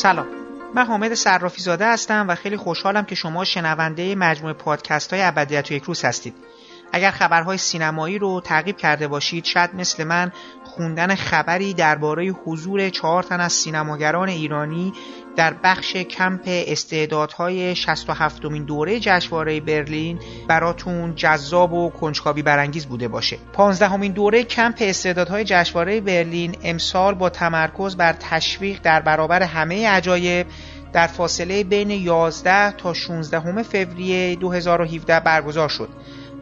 سلام. من حامد صرافی زاده هستم و خیلی خوشحالم که شما شنونده مجموعه پادکست های ابدیت و یک روز هستید. اگر خبرهای سینمایی رو تعقیب کرده باشید شاید مثل من خوندن خبری درباره حضور چهار تن از سینماگران ایرانی در بخش کمپ استعدادهای 67 مین دوره جشنواره برلین براتون جذاب و کنجکاوی برانگیز بوده باشه. 15 همین دوره کمپ استعدادهای جشنواره برلین امسال با تمرکز بر تشویق در برابر همه عجایب در فاصله بین 11 تا 16 فوریه 2017 برگزار شد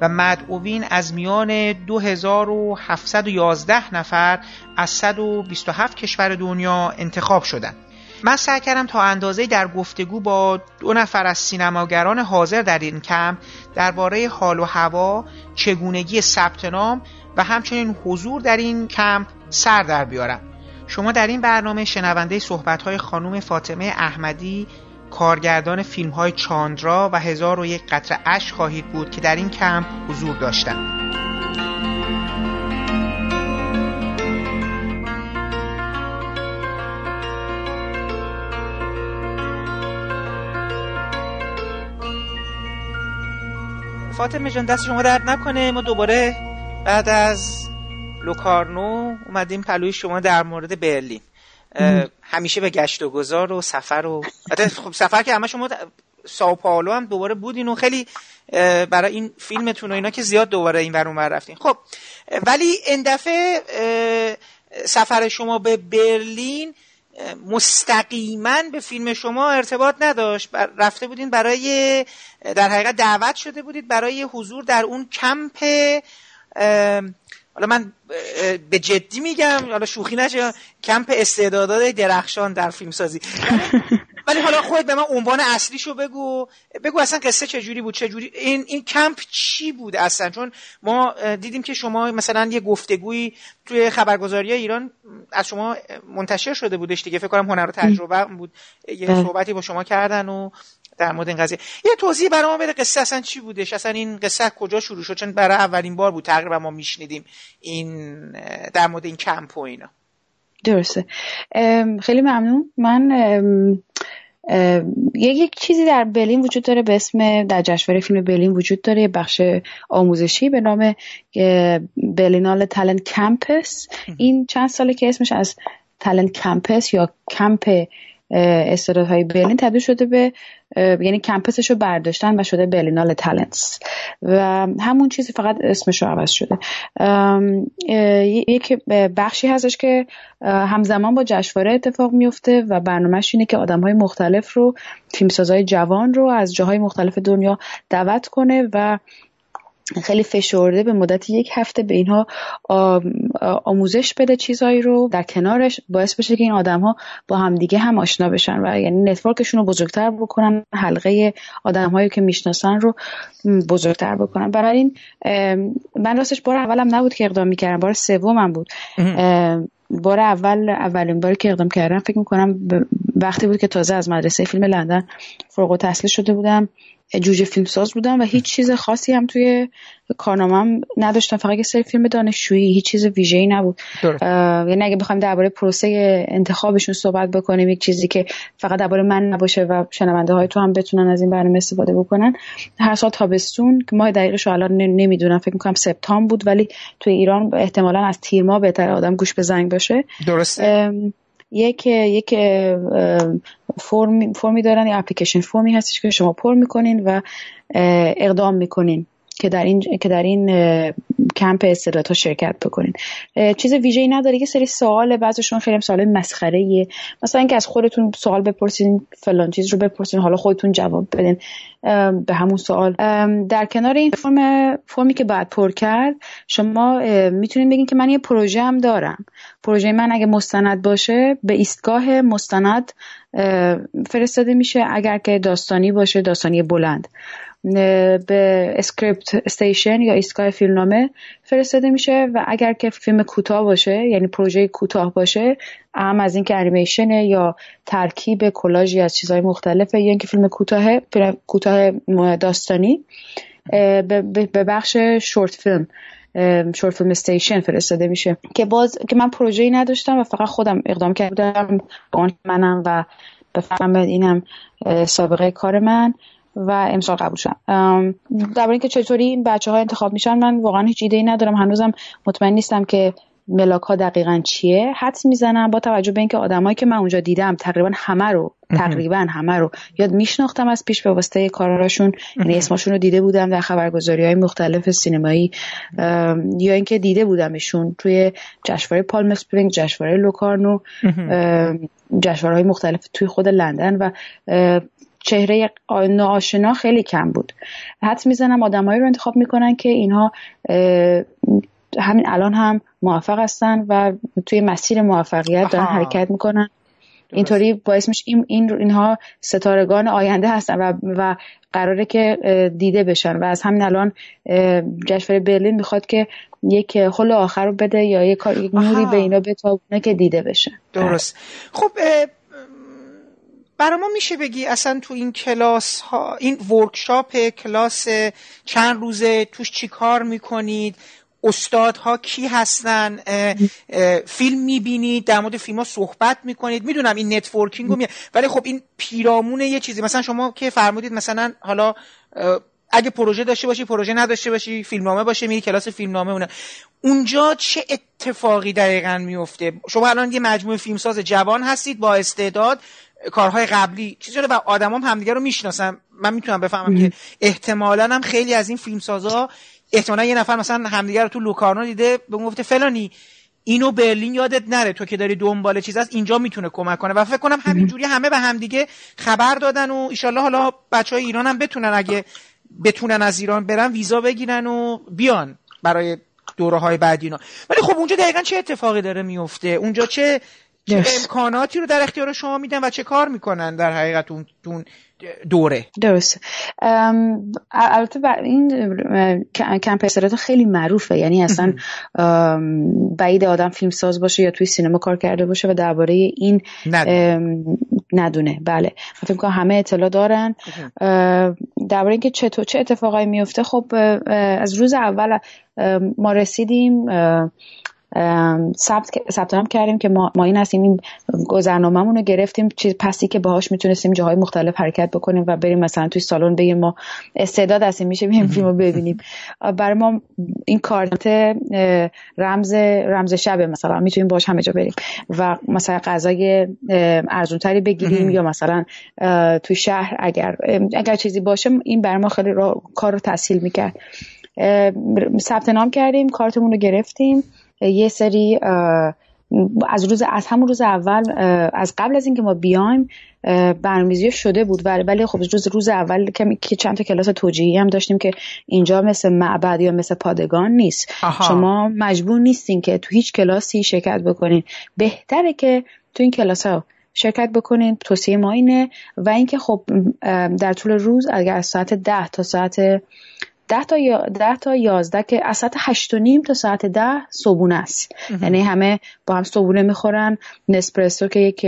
و مدعوین از میان 2711 نفر از 127 کشور دنیا انتخاب شدند. من سعی کردم تا اندازه در گفتگو با دو نفر از سینماگران حاضر در این کمپ درباره حال و هوا، چگونگی ثبت نام و همچنین حضور در این کمپ سر در بیارم. شما در این برنامه شنونده صحبت‌های خانم فاطمه احمدی کارگردان فیلم های چاندرا و هزار و یک قطر اش خواهید بود که در این کمپ حضور داشتند. فاطمه جان دست شما درد نکنه. ما دوباره بعد از لوکارنو اومدیم پلوی شما در مورد برلین. همیشه به گشت و گذار و سفر و خب سفر که همه شما ساو پائولو هم دوباره بودین و خیلی برای این فیلمتون و اینا که زیاد دوباره این ور رفتین. خب ولی این دفعه سفر شما به برلین مستقیما به فیلم شما ارتباط نداشت. رفته بودین برای در حقیقت دعوت شده بودید برای حضور در اون کمپ حالا من به جدی میگم حالا شوخی نشه کمپ استعدادات درخشان در فیلم سازی ولی حالا خودت به من عنوان اصلیشو بگو. بگو اصلا قصه چجوری بود؟ چجوری؟ این این کمپ چی بود اصلا؟ چون ما دیدیم که شما مثلا یه گفتگویی توی خبرگزاری ایران از شما منتشر شده بودش دیگه. فکر کنم هنر و تجربه بود. یه بله. صحبتی با شما کردن و در مورد این قضیه. یه توضیح برای ما بده قصه اصلا چی بودش؟ اصلا این قصه کجا شروع شد؟ چون برای اولین بار بود تقریبا ما میشنیدیم این در مورد این کمپ و اینا. درسته. خیلی ممنون. من یک چیزی در برلین وجود داره به اسم در جشنواره فیلم برلین وجود داره یه بخش آموزشی به نام برلینال تالنت کمپس. این چند ساله که اسمش از تالنت کمپس یا کمپ استعدادهای برلین تبدیل شده به یعنی کمپسش رو برداشتن و شده برلینال تالنتس. و همون چیزی فقط اسمش رو عوض شده. یک بخشی هستش که همزمان با جشنواره اتفاق میفته و برنامهش اینه که آدم های مختلف رو فیلمسازهای جوان رو از جاهای مختلف دنیا دعوت کنه و خیلی فشرده به مدت یک هفته به اینها آموزش بده چیزهایی رو در کنارش باعث بشه که این آدم ها با همدیگه هم آشنا بشن و یعنی نتورکشون رو بزرگتر بکنن حلقه آدم هایی که می‌شناسن رو بزرگتر بکنن. برای این من راستش بار اولم نبود که اقدام می‌کردم بار سومم بود. بار اول اولین باری که اقدام کردم فکر می‌کنم وقتی بود که تازه از مدرسه فیلم لندن فوق التحصیل شده بودم. جوجه فیلمساز بودم و هیچ چیز خاصی هم توی کارنامم نداشتم. فقط یه سری فیلم دانشجویی هیچ چیز ویژه‌ای نبود. یعنی اگه بخوایم درباره پروسه انتخابشون صحبت بکنیم یک چیزی که فقط درباره من نباشه و شنونده های تو هم بتونن از این برنامه استفاده بکنن. هر سال تابستون که ماه دقیقش الان نمی‌دونم فکر می‌کنم سپتامبر بود ولی توی ایران احتمالا از تیر ماه بهتر آدم گوش به زنگ باشه. درسته. یک یک فرمی, فرمی دارن یا اپلیکیشن فرمی هستش که شما پر می‌کنین و اقدام می‌کنین. که در این که در این کمپ استعدادها شرکت بکنین. چیز ویژه‌ای نداره. یه سری سوال بعضیشون خیلی سوال مسخره مثلا اینکه از خودتون سوال بپرسین فلان چیز رو بپرسین حالا خودتون جواب بدین. به همون سوال. در کنار این فرم فرمی که بعد پر کرد شما می‌تونین بگین که من یه پروژه هم دارم. پروژه من اگه مستند باشه به ایستگاه مستند فرستاده میشه. اگر که داستانی باشه داستانی بلند. به script station یا ایستگاه فیلمنامه فرستاده میشه و اگر که فیلم کوتاه باشه یعنی پروژه کوتاه باشه هم از اینکه انیمیشن یا ترکیب کلاژی از چیزهای مختلفه یا اینکه فیلم کوتاه کوتاه داستانی به بخش شورت فیلم شورت فیلم استیشن فرستاده میشه. که باز که من پروژه‌ای نداشتم و فقط خودم اقدام کردم اون منم و بفهمم اینم سابقه کار من. و امسال قبول شدم. در اینکه چطوری این بچه ها انتخاب میشن من واقعا هیچ ایده ای ندارم. هنوزم مطمئن نیستم که ملاک ها دقیقا چیه. حدس می‌زنم با توجه به اینکه آدمایی که من اونجا دیدم تقریبا همه رو تقریبا همه رو زیاد میشناختم از پیش به واسطه کاراشون یعنی اسمشون رو دیده بودم در خبرگزاری های مختلف سینمایی یا اینکه دیده بودمشون توی جشنواره Palm Spring جشنواره لوکارنو جشنواره های مختلف توی خود لندن و چهره ناآشنا خیلی کم بود. حدس می‌زنم آدمایی رو انتخاب می‌کنن که اینها همین الان هم موفق هستن و توی مسیر موفقیت دارن حرکت می‌کنن. اینطوری باعث میشه این, این اینها ستارگان آینده هستن و, و قراره که دیده بشن. و از همین الان جشنواره برلین می‌خواد که یک خل آخر رو بده یا یک, یک نوری به اینا بتابونه که دیده بشه. درست. خب برای ما میشه بگی اصلا تو این کلاس ها این ورکشاپ کلاس چند روزه توش چی کار می‌کنید؟ استادها کی هستن؟ فیلم می‌بینید؟ در مورد فیلم ها صحبت می‌کنید؟ می‌دونم این networking می... ولی خب این پیرامون یه چیزی. مثلا شما که فرمودید مثلا حالا اگه پروژه داشته باشی پروژه نداشته باشی فیلمنامه باشه میری کلاس فیلمنامه اونه. اونجا چه اتفاقی دقیقا میفته شما الان یه مجموعه فیلمساز جوان هستید با استعداد کارهای قبلی. چیزی رو و آدمام همدیگه رو می‌شناسن من می‌تونم بفهمم که احتمالا هم خیلی از این فیلمسازا احتمالا یه نفر مثلا همدیگه رو تو لوکارنو دیده به گفته فلانی اینو برلین یادت نره. تو که داری دنبال چیز هست اینجا می‌تونه کمک کنه. و فکر کنم همینجوری همه به همدیگه خبر دادن و ایشالله حالا بچه های ایران هم بتونن اگه بتونن از ایران برن ویزا بگیرن و بیان برای دوره های بعدی اینا. ولی خب اونجا دقیقا چه اتفاقی داره میفته اونجا چه چه امکاناتی رو در اختیار شما میدن و چه کار می‌کنن در حقیقت اون دوره؟ درست. البته این کمپ خیلی معروفه. یعنی اصلا بعید آدم فیلم ساز باشه یا توی سینما کار کرده باشه و درباره این ندونه. بله. فکر کنم همه اطلاع دارن. درباره اینکه چطور چه اتفاقایی میفته خب از روز اول ما رسیدیم ثبت ثبت کردیم که ما, ما این هستیم این گذرنامه‌مون رو گرفتیم. چیز پسی که باهاش می‌تونستیم جاهای مختلف حرکت بکنیم و بریم مثلا توی سالن بگیم ما استعداد هستیم میشه این فیلم رو ببینیم. برای ما این کارت رمز رمز شبه مثلا می‌تونیم باش همه جا بریم و مثلا غذای ارزونتری بگیریم یا مثلا توی شهر اگر اگر چیزی باشه این برای ما خیلی کار رو تسهیل می‌کرد. ثبت نام کردیم کارتمون رو گرفتیم. یه سری از روز از همون روز اول از قبل از اینکه ما بیایم برنامه‌ریزی شده بود. ولی خب روز روز اول که چند تا کلاس توجیهی هم داشتیم که اینجا مثل معبد یا مثل پادگان نیست. شما مجبور نیستین که تو هیچ کلاسی شرکت بکنین. بهتره که تو این کلاس ها شرکت بکنین. توصیه ما اینه. و اینکه خب در طول روز اگر از ساعت ده تا ساعت ده تا یا ده تا یازده که از ساعت هشت و نیم تا ساعت ده صبونه است. یعنی همه با هم صبونه می‌خورن. نسپرسو که یک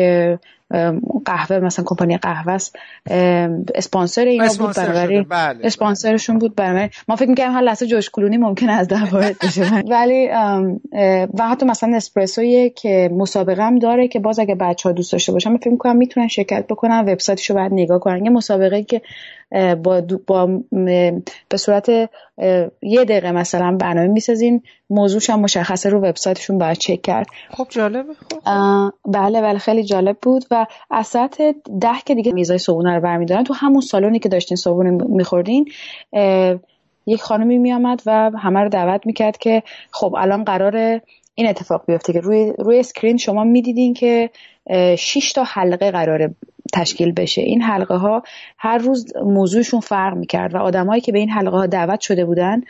قهوه مثلا کمپانی قهوه است. اسپانسر اینا بود برای بله. اسپانسرشون بود برای ما فکر می‌کردیم هر لحظه جوش کلونی ممکن از ده وارد بشه. ولی و حتی مثلا اسپرسو که مسابقه هم داره که باز اگه بچه‌ها دوست داشته باشن فکر می‌کنم می‌تونن شرکت بکنن وبسایتشو بعد نگاه کنن. یه مسابقه که با, با به صورت یه دقیقه مثلا برنامه می‌سازین موضوعش هم مشخصه رو وبسایتشون باید چک کرد. خب جالبه خب. بله بله خیلی جالب بود و از ساعت ده که دیگه میزای صبونه رو برمیدارن. تو همون سالونی که داشتین صبونه میخوردین یک خانمی میامد و همه رو دعوت می‌کرد که خب الان قرار این اتفاق بیفته که روی روی اسکرین شما می‌دیدین که 6 تا حلقه قراره تشکیل بشه. این حلقه ها هر روز موضوعشون فرق می‌کرد و آدمایی که به این حلقه ها دعوت شده بودن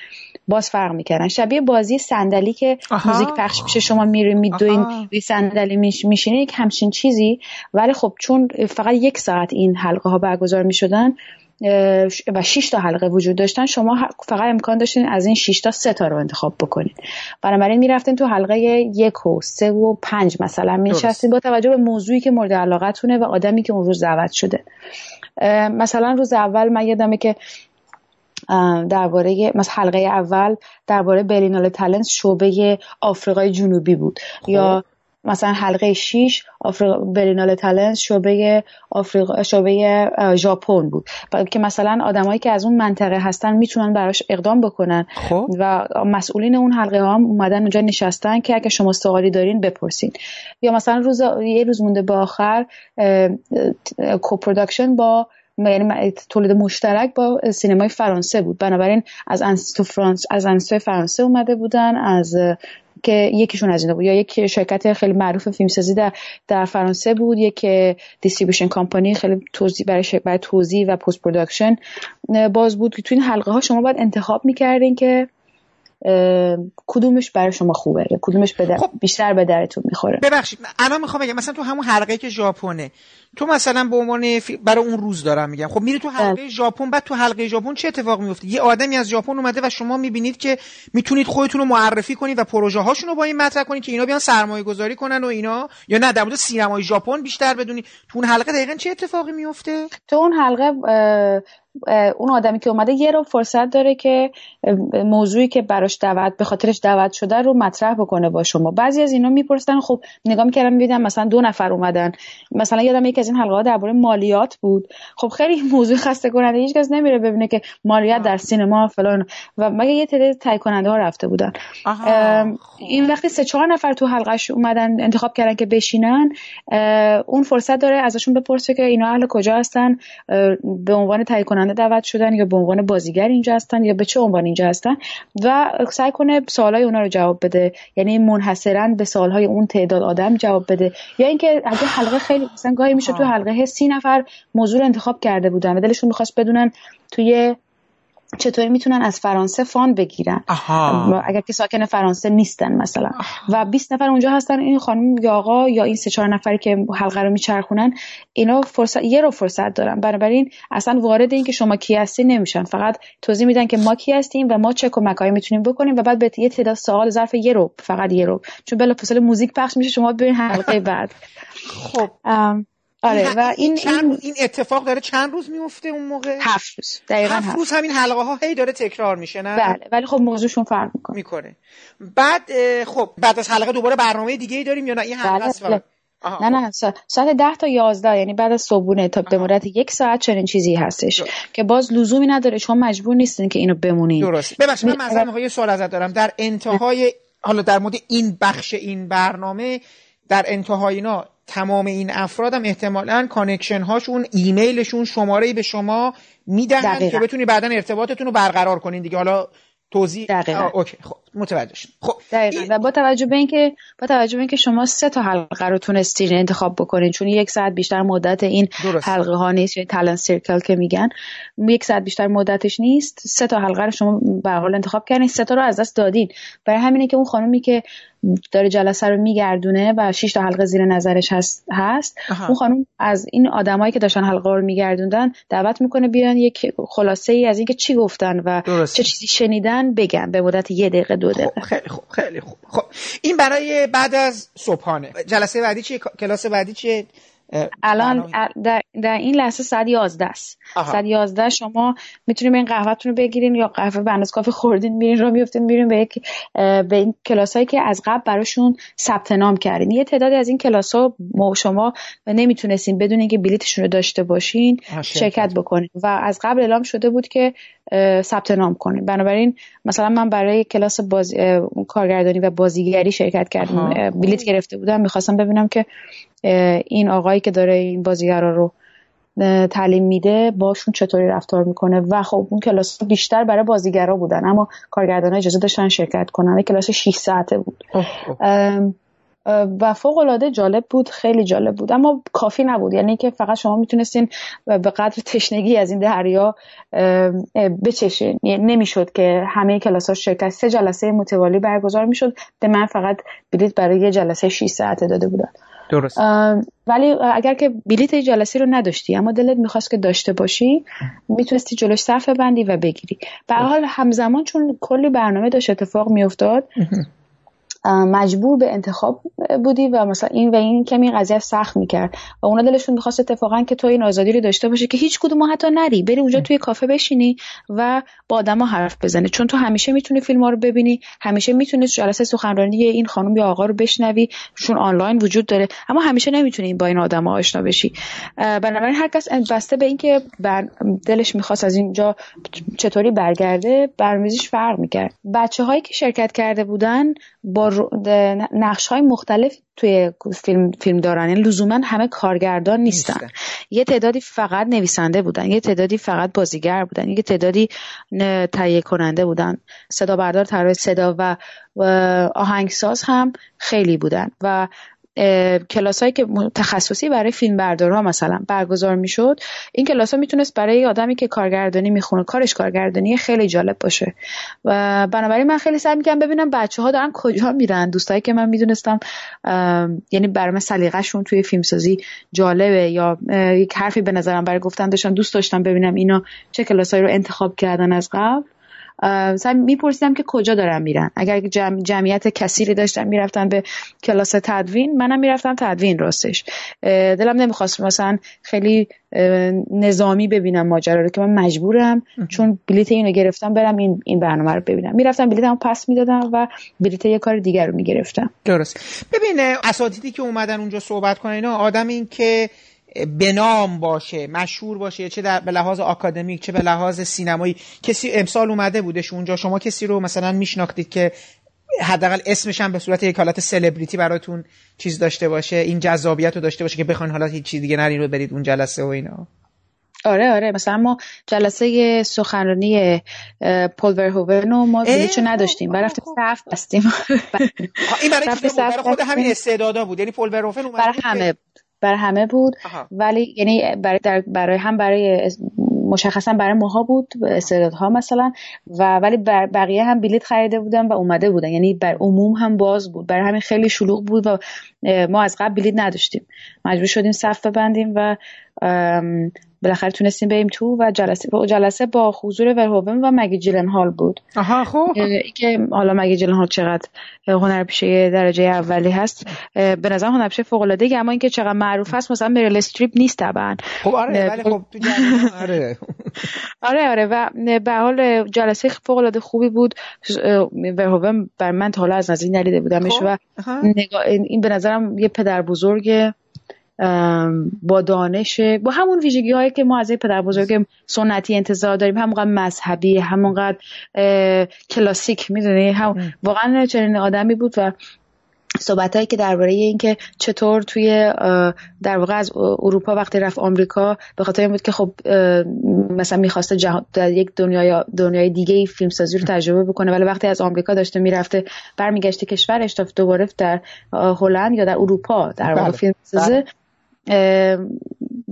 باز فرق می‌کردن. شبیه بازی صندلی که موزیک پخش میشه شما میری میدوین روی صندلی میشینه یک همچین چیزی. ولی خب چون فقط یک ساعت این حلقه ها برگزار می‌شدن و 6 تا حلقه وجود داشتن. شما فقط امکان داشتین از این 6 تا سه تا رو انتخاب بکنید بنابراین می‌رفتین تو حلقه یک و سه و پنج مثلا میشستین با توجه به موضوعی که مورد علاقتونه و آدمی که اون روز دعوت شده. مثلا روز اول من یادمه که درباره مثلا حلقه اول درباره برینال تالنت شعبه آفریقای جنوبی بود. خب. یا مثلا حلقه 6 آفریقا برینال تالنت شعبه آفریقا شعبه ژاپن بود. که مثلا آدمایی که از اون منطقه هستن می‌تونن براش اقدام بکنن. خب. و مسئولین اون حلقه ها هم اومدن اونجا نشستن که اگه شما سوالی دارین بپرسین. یا مثلا روز یه روز مونده به آخر co-production با یعنی تولید مشترک با سینمای فرانسه بود. بنابراین از انستیتو فرانس از انستیتو فرانسه اومده بودن از که یکیشون از اینا بود. یا یک شرکت خیلی معروف فیلمسازی در در فرانسه بود یک distribution company خیلی توزیع برای برای توزیع و post-production باز بود که تو این حلقه ها شما باید انتخاب می‌کردین که کدومش برای شما خوبه؟ یا کدومش خب. بیشتر به درتون می‌خوره؟ ببخشید الان می‌خوام بگم مثلا تو همون حلقه که ژاپنه تو مثلا به عنوان برای اون روز دارم میگم. خب میری تو حلقه بله. ژاپن بعد تو حلقه ژاپن چه اتفاق میفته؟ یه آدمی از ژاپن اومده و شما می‌بینید که می‌تونید خودتون رو معرفی کنید و پروژه هاشون رو با این مطرح کنید که اینا بیان سرمایه گذاری کنن و اینا. یا نه در مورد سینمای ژاپن بیشتر بدونید. تو اون حلقه دقیقا چه اتفاقی میفته؟ تو اون حلقه اون آدمی که اومده یه رو فرصت داره که موضوعی که براش دعوت به خاطرش دعوت شده رو مطرح بکنه با شما. بعضی از اینا می‌پرسن خب نگاه می‌کردم می‌بینم مثلا دو نفر اومدن. مثلا یادم یکی از این حلقه ها درباره مالیات بود. خب خیلی موضوع خسته کننده هیچ کس نمیره ببینه که مالیات در سینما فلان. و مگه یه تعداد تای کننده ها رفته بودن این وقتی سه چهار نفر تو حلقهش اومدن انتخاب کردن که بشینن اون فرصت داره ازشون بپرسه که اینا اهل کجا هستن به عنوان تای کننده دعوت شدن یا به عنوان بازیگر اینجا هستن یا به چه عنوان اینجا هستن و سعی کنه سوالای اونا رو جواب بده. یعنی منحصرا به سوالهای اون تعداد آدم جواب بده. یا اینکه اگه حلقه خیلی مثلا گاهی میشه تو حلقه سی نفر موضوع رو انتخاب کرده بودن و دلشون می‌خواست بدونن توی چطوری می‌تونن از فرانسه فان بگیرن؟ اگر که ساکن فرانسه نیستن مثلا. و 20 نفر اونجا هستن این خانم یا آقا یا این سه چهار نفری که حلقه رو میچرخونن اینا فرصت یه رو فرصت دارن. بنابراین اصلا وارد این که شما کی هستی نمیشن. فقط توضیح میدن که ما کی هستیم و ما چه کمکایی می‌تونیم بکنیم و بعد به یه تعداد سوال ظرف یه رو فقط یه رو. چون بلافاصله موزیک پخش میشه شما ببین حلقه بعد. خب. آره و این این, این اتفاق داره چند روز میفته اون موقع؟ هفت روز دقیقاً هفت روز همین حلقه ها هی داره تکرار میشه نه؟ بله ولی خب موضوعشون فرق می‌کنه. می‌کنه. بعد خب بعد از حلقه دوباره برنامه دیگه ای داریم یا نه؟ این حلقه بله. نه نه ساعت ده تا یازده یعنی بعد از صبحونه تا به مدت یک ساعت چنین چیزی هستش که باز لزومی نداره شما مجبور نیستین که اینو بمونید درست. ببخشید من مثلا یه سوال ازت دارم. در انتهای حالا در مورد این بخش این برنامه در انتهای اینا تمام این افراد هم احتمالا connection هاشون ایمیلشون شماره به شما می‌دهند که بتونی بعدا ارتباطتون رو برقرار کنین دیگه. حالا توضیح اوکی خب. متوجه خب دقیقا. و با توجه به اینکه با توجه به اینکه شما سه تا حلقه رو تونستین انتخاب بکنین چون یک ساعت بیشتر مدت این حلقه ها نیست یعنی تالنت سیرکل که میگن یک ساعت بیشتر مدتش نیست. سه تا حلقه رو شما به انتخاب کردین سه تا رو از دست دادین. برای همینه که اون خانمی که داره جلسه رو میگردونه و 6 تا حلقه زیر نظرش هست هست اون خانم از این آدمایی که داشتن حلقه رو میگردوندن دعوت می‌کنه بیان یک خلاصه ای از اینکه چی گفتن و چه چیزی شنیدن بگن. به مدت یه دقیقه دو خب، دقیقه. خیلی خوب خیلی خوب. خب این برای بعد از صبحانه. جلسه بعدی چیه؟ کلاس بعدی چیه؟ الان در, در این لحظه ساعت 11 است. ساعت 11 شما می‌تونید این قهوهتون رو بگیرین یا قهوه به کافی خوردین میرین رو میفتین میرین به یک به این کلاسایی که از قبل براشون ثبت نام کردین. یه تعدادی از این کلاس ها شما نمی‌تونستین بدون اینکه بلیتشون رو داشته باشین شرکت. بکنین. و از قبل اعلام شده بود که ثبت نام کنین. بنابراین مثلا من برای کلاس باز... کارگردانی و بازیگری شرکت کردم. بلیت گرفته بودم. می‌خواستم ببینم که این که داره این بازیگرا رو تعلیم میده باشون چطوری رفتار می‌کنه. و خب اون کلاس بیشتر برای بازیگرا بودن اما کارگردان اجازه داشتن شرکت کنن. کلاس 6 ساعته بود. و فوق العاده جالب بود خیلی جالب بود. اما کافی نبود. یعنی که فقط شما می‌تونستین به قدر تشنگی از این دریا بچشین. یعنی نمی‌شد که همه کلاس ها شرکت سه جلسه متوالی برگزار می‌شد. به من فقط بلیت برای یه جلسه 6 ساعته داده بودن. درست. ولی اگر که بلیت جلسه رو نداشتی اما دلت می‌خواست که داشته باشی می‌تونستی جلوش صف بندی و بگیری. به حال همزمان چون کلی برنامه داشت اتفاق میافتاد مجبور به انتخاب بودی و مثلا این و این کمی قضیه سخت می‌کرد و اونا دلشون می‌خواست اتفاقا که تو این آزادی رو داشته باشه که هیچ کدوم حتی نری. بری اونجا توی کافه بشینی و با آدما حرف بزنی. چون تو همیشه می‌تونی فیلم ها رو ببینی همیشه می‌تونی جلسه سخنرانی این خانم یا آقا رو بشنوی چون آنلاین وجود داره. اما همیشه نمی‌تونی با این آدما آشنا بشی. بنابراین هر کس بسته به اینکه بر دلش می‌خواست از اینجا چطوری برگرده برمیزیش فرق می‌کرد. بچه هایی که شرکت کرده بودن با نقش های مختلف توی فیلم فیلم دارن یعنی لزوما همه کارگردان نیستن. یه تعدادی فقط نویسنده بودن. یه تعدادی فقط بازیگر بودن. یه تعدادی تهیه کننده بودن. صدا بردار طراح صدا و آهنگساز هم خیلی بودن. و کلاس هایی که تخصصی برای فیلم بردارها مثلا برگزار می‌شد این کلاس ها می‌تونست برای آدمی که کارگردانی می‌خونه کارش کارگردانی خیلی جالب باشه. و بنابراین من خیلی سعی می‌کنم ببینم بچه ها دارن کجا میرن. دوستایی که من می‌دونستم یعنی برای من سلیقه‌شون توی فیلمسازی جالبه یا یک حرفی به نظرم برای گفتن داشتم دوست داشتم ببینم اینا چه کلاسایی رو انتخاب کردن از قبل. مثلا میپرسیدم که کجا دارن میرن. اگر جمعیت کثیری داشتن می‌رفتن به کلاس تدوین منم می‌رفتم تدوین راستش. دلم نمی‌خواست مثلا خیلی نظامی ببینم ماجرا رو که من مجبورم چون بلیت اینو گرفتم برم این این برنامه رو ببینم. می‌رفتم بلیتمو پس می‌دادم و بلیت یه کار دیگر رو می‌گرفتم. درست. ببین اساتیدی که اومدن اونجا صحبت کنن اینا آدم این که به نام باشه مشهور باشه چه در به لحاظ آکادمیک چه به لحاظ سینمایی. کسی امسال اومده بودش اونجا. شما کسی رو مثلا میشناختید که حداقل اسمش هم به صورت یک حالت سلبریتی براتون چیز داشته باشه این جذابیت رو داشته باشه که بخواین حالا هیچ چیز دیگه نرین رو برید اون جلسه و اینا. آره آره مثلا ما جلسه سخنرانی پول ورهوون و ما بلیچو نداشتیم. برای رفتیم صف بستیم. این برای, برای خود همین استعدادا بود. یعنی پول ورهوون برای همه برای همه بود. ولی یعنی برای, در برای هم برای مشخصا برای ماها بود استعدادها مثلا. و ولی بقیه هم بلیت خریده بودن و اومده بودن. یعنی بر عموم هم باز بود. برای همین خیلی شلوغ بود و ما از قبل بلیت نداشتیم. مجبور شدیم صف ببندیم و بالاخره تونستیم بریم تو و جلسه با جلسه با حضور ورهوون و مگی جیلن هال بود. آها خب که حالا مگی جیلن هال چقدر هنرپیشه درجه اولی هست به نظر هنرپیشه فوق العاده اما اینکه چقدر معروف هست مثلا مریل استریپ نیست طبعا. خب آره ولی خب تو آره. آره آره و به حال جلسه فوق العاده خوبی بود. ورهوون بر من تا حالا از نزدیک ندیده بودمش خب. و این به نظرم یه پدر بزرگ با دانش با همون ویژگی هایی که ما از پدر بزرگ سنتی انتظار داریم همونقدر مذهبی همونقدر کلاسیک می‌دونی هم واقعا چنین آدمی بود و صحبت هایی که درباره اینکه چطور توی در واقع از اروپا وقتی رفت آمریکا به خاطر این بود که خب مثلا می‌خواسته در یک دنیای دنیای دیگه فیلمسازی رو تجربه بکنه ولی وقتی از آمریکا داشته می‌رفته برمیگشته کشورش تا دوباره در هلند یا در اروپا در واقع بله. فیلم بله.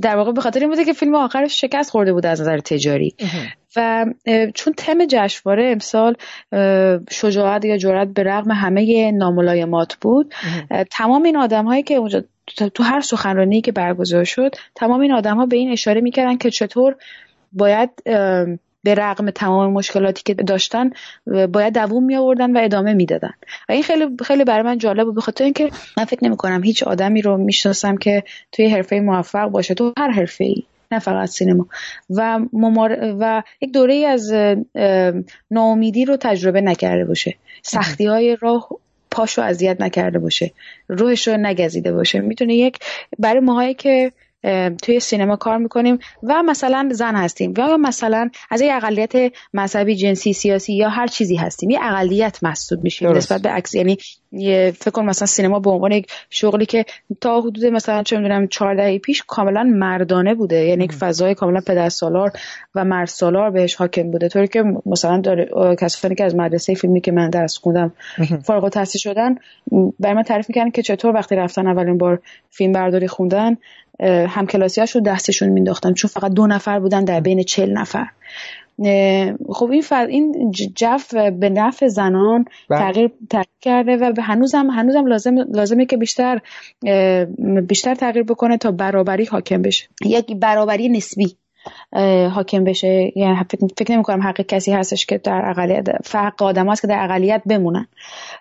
در واقع به خاطر این بوده که فیلم آخرش شکست خورده بود از نظر تجاری. و چون تم جشنواره امسال شجاعت یا جرأت به رغم همه ناملایمات بود تمام این آدم هایی که اونجا تو هر سخنرانی که برگزار شد تمام این آدم ها به این اشاره می‌کردن که چطور باید به رغم تمام مشکلاتی که داشتن باید دووم می آوردن و ادامه می‌دادن. و این خیلی خیلی برای من جالب بود بخاطر اینکه من فکر نمی کنم هیچ آدمی رو می‌شناسم که توی حرفه موفق باشه. تو هر حرفه ای نه فقط سینما. و ممار... و یک دوره ای از ناامیدی رو تجربه نکرده باشه. سختی های راه پاشو اذیت نکرده باشه. روحش رو نگزیده باشه. می‌تونه یک برای ماهایی که توی سینما کار می‌کنیم و مثلا زن هستیم یا مثلا از یه اقلیت مذهبی جنسی سیاسی یا هر چیزی هستیم. یه اقلیت محسوب میشیم نسبت به عکس. یعنی فکر کنم مثلا سینما به عنوان یک شغلی که تا حدود مثلا چه می‌دونم 14 پیش کاملا مردانه بوده. یعنی یک فضای کاملا پدر سالار و مرد سالار بهش حاکم بوده. طوری که مثلا داره کسانی که از مدرسه فیلمی که من درس خوندم فارغ التحصیل شدن برای من تعریف می‌کنن که چطور وقتی رفتن اولین بار فیلم برداری خوندن همکلاسیاش رو دستشون مینداختن. چون فقط دو نفر بودن در بین چل نفر. خب این فر... این جف به نفع زنان بله. تغییر تغییر کرده و به هنوزم هنوزم لازم لازمه که بیشتر بیشتر تغییر بکنه تا برابری حاکم بشه. یک برابری نسبی. حاکم بشه. یعنی فکر نمی کنم حق کسی هستش که در اقلیت حق آدم هست که در اقلیت بمونن.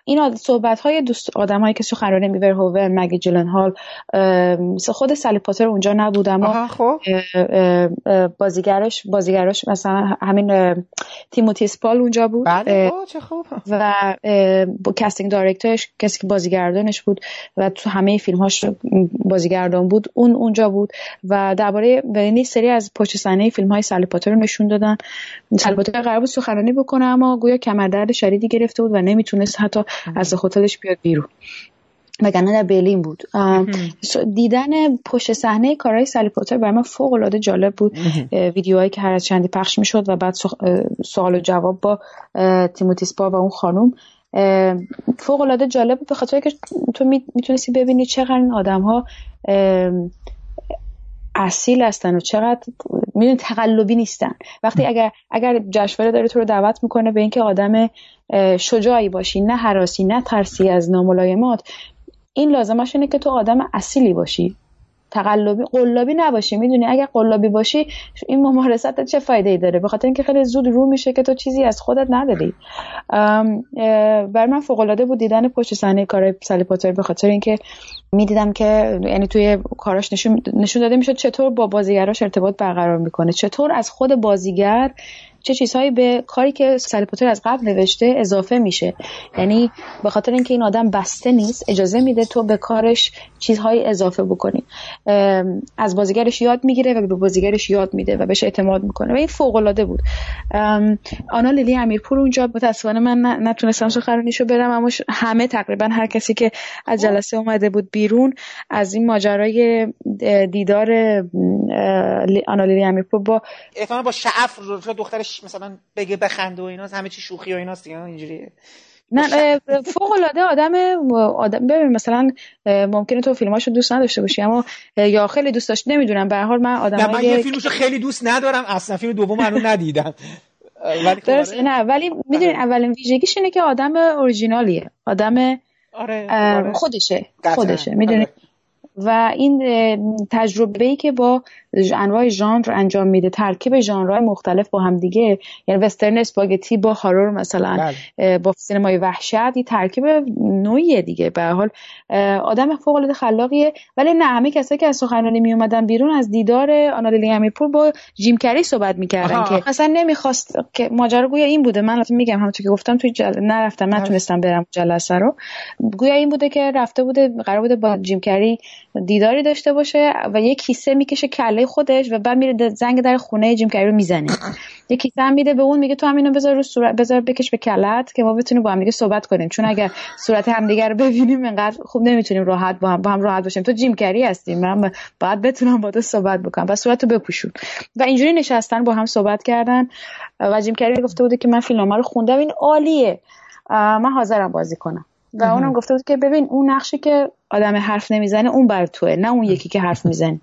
این صحبت های دوست آدم هایی که سخنرانی میور هوون مگی جلن هال خود سالی پاتر اونجا نبود اما خب. بازیگرش بازیگرش مثلا همین تیموتی سپال اونجا بود. بله چه خوب. و کاستینگ دایرکتورش کسی که بازیگردانش بود و تو همه فیلم هاش بازیگردان بود اون اونجا بود. و درباره یعنی سری از پشت صحنه فیلم های سالی پاتر رو نشون دادن. سالی پاتر قرار بود سخنرانی بکنه اما گویا کمردرد شدیدی گرفته بود و نمی‌تونست حتی از هتلش بیاد بیرون. وگرنه در برلین بود. دیدن پشت صحنه کارهای سالی پاتر برای من فوق العاده جالب بود. ویدیوهایی که هر از چندی پخش می‌شد و بعد سوال و جواب با تیموتی سپا و اون خانم. فوق العاده جالب به خاطر که تو می‌تونستی ببینی چقدر این آدم ها اصیل هستن و چقدر می‌دونی تقلبی نیستن. وقتی اگر اگر جشنواره داره تو رو دعوت می‌کنه به اینکه آدم شجاعی باشی نه حراسی نه ترسی از ناملایمات این لازمش اینه که تو آدم اصیلی باشی. تقلبی قلابی نباشی. می‌دونی اگر قلابی باشی این ممارست چه فایده ای داره؟ به خاطر اینکه خیلی زود رو میشه که تو چیزی از خودت نداری. بر من فوق العاده بود دیدن پشت صحنه کار سالی پاتر به خاطر اینکه می‌دیدم که یعنی توی کاراش نشون, نشون داده می‌شد چطور با بازیگراش ارتباط برقرار می‌کنه. چطور از خود بازیگر چه چیزهایی به کاری که سالی پاتر از قبل نوشته اضافه میشه. یعنی به خاطر اینکه این آدم بسته نیست اجازه میده تو به کارش چیزهایی اضافه بکنی. از بازیگرش یاد می‌گیره و به بازیگرش یاد میده و بهش اعتماد می‌کنه و این فوق العاده بود آنا لیلی امیرپور اونجا متاسفانه من نتونستم سخنرانیشو برم اما همه تقریبا هر کسی که از جلسه اومده بود بیرون از این ماجرای دیدار آنا لیلی امیرپور با با شعف مثلا بگه بخنده و ایناست همه چی شوخی و ایناست دیگه اینجوریه نه فوق العاده آدم آدم ببین مثلا ممکنه تو فیلماشو دوست نداشته باشی اما یا خیلی دوست داشت نمی‌دونم به هر حال من آدم نه من یه فیلمشو خیلی دوست ندارم اصلا فیلم دوم هنوز ندیدم ولی خب درست آره. نه ولی می‌دونین آره. اولین ویژگیش اینه که آدم اورجینالیه آدم آره, آره. خودشه خودشه می‌دونی و این تجربه ای که با انواع ژانر انجام میده. ترکیب ژانرهای مختلف با هم دیگه. یعنی وسترن اسپاگتی با هارور مثلا بله. با سینمای وحشت یه ترکیب نوعیه دیگه. به حال آدم فوق العاده خلاقیه. ولی نه همه کسایی که از سخنرانی می اومدن بیرون از دیدار آنالیلی امیرپور با جیم کری صحبت می‌کردن که اصلا نمی‌خواست که ماجرا گویا این بوده. من میگم همونطور که گفتم توی جل... نرفتم بله. نتونستم برم جلسه رو. گویا این بوده که رفته بوده قرار بوده با جیم کری دیداری داشته باشه و یک کیسه می‌کشه کله خودش و بعد میره زنگ در خونه جیم کری رو می‌زنه. یک کیسه هم میده به اون میگه تو همینو بذار رو صورت بذار بکش به کلت که ما بتونیم با هم دیگه صحبت کنیم. چون اگر صورت همدیگه رو ببینیم انقدر خوب نمی‌تونیم راحت با هم با هم راحت باشیم. تو جیم کری هستیم من باید بتونم با تو صحبت بکنم. و صورتو بپوشون. و اینجوری نشستن با هم صحبت کردن. و جیم کری گفته بوده که من فیلمنامه رو خوندم. این عالیه. من حاضرم بازی کنم. و اونم گفته بود که ببین اون نقشی که آدم حرف نمی‌زنه اون بر توه نه اون یکی که حرف می‌زنه.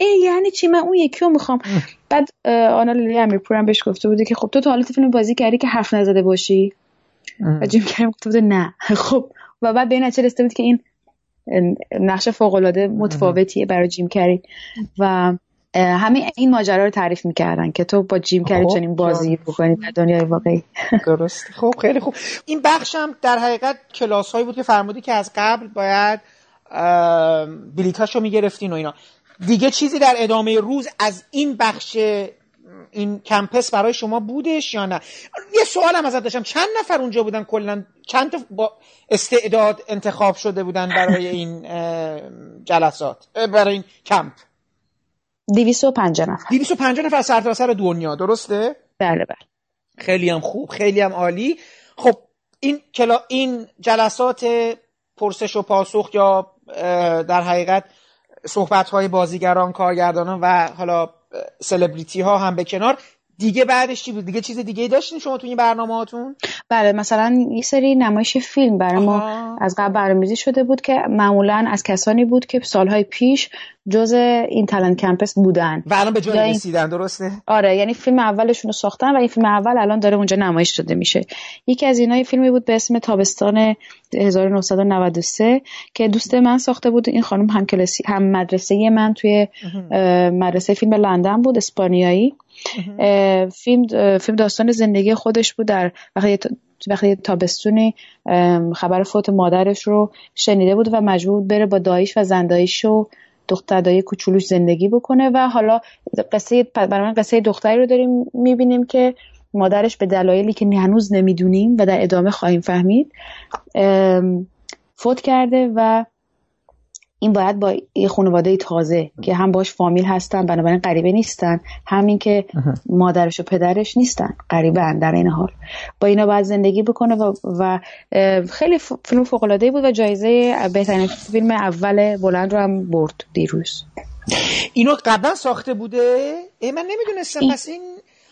ای یعنی چی؟ من اون یکی رو می‌خوام بعد آنا لیلی امیرپور بهش گفته بوده که خب تو تا حالت فیلم بازی کردی که حرف نزده باشی؟ و جیم کریم گفته بوده نه. خب و بعد به این نتیجه رسیده بود که این نقش فوق العاده متفاوتیه برای جیم کری و همه این ماجرا رو تعریف می‌کردن که تو با جیم کری خب، چنین بازی بکنی در دنیای واقعی. درست خب خیلی خوب. این بخشم در حقیقت کلاس هایی بود که فرمودی که از قبل باید بلیتاشو می‌گرفتین و اینا. دیگه چیزی در ادامه روز از این بخش این کمپس برای شما بودش یا نه؟ یه سوالم ازت داشتم. چند نفر اونجا بودن کلا؟ چند با استعداد انتخاب شده بودن برای این جلسات برای این کمپ؟ 250 نفر. 250 نفر از سرتاسر دنیا درسته؟ بله بله. خیلی هم خوب خیلی هم عالی. خب این کلا این جلسات پرسش و پاسخ یا در حقیقت صحبت های بازیگران کارگردانان و حالا سلبریتی ها هم به کنار. دیگه بعدش چی بود؟ دیگه چیز دیگه داشتین شما تو این برنامه هاتون بله مثلا یه سری نمایش فیلم برای ما از قبل برنامه‌ریزی شده بود که معمولا از کسانی بود که سالهای پیش جز این تلنت کمپس بودن. و الان به جای رسیدن درسته؟ آره یعنی فیلم اولشون رو ساختن و این فیلم اول الان داره اونجا نمایش داده میشه. یکی از اینای فیلمی بود به اسم تابستان 1993 که دوست من ساخته بود. این خانم هم کلاسی هم مدرسه من توی مدرسه فیلم لندن بود اسپانیایی. فیلم فیلم داستان زندگی خودش بود در وقتی وقتی تابستونی خبر فوت مادرش رو شنیده بود و مجبور بره با دایش و زندایش و دختر دایی کوچولوش زندگی بکنه و حالا قصه برای من قصه دختری رو داریم می‌بینیم که مادرش به دلایلی که هنوز نمی‌دونیم و در ادامه خواهیم فهمید فوت کرده و این باید با یه خانواده تازه که هم باش فامیل هستن بنابراین غریبه نیستن. همین که مادرش و پدرش نیستن. غریبه در این حال. با اینا باید زندگی بکنه و, و خیلی فیلم فوق العاده بود و جایزه بهترین فیلم اول بلند رو هم برد دیروز. اینو قبلا ساخته بوده؟ ای من نمی‌دونستم. این... پس این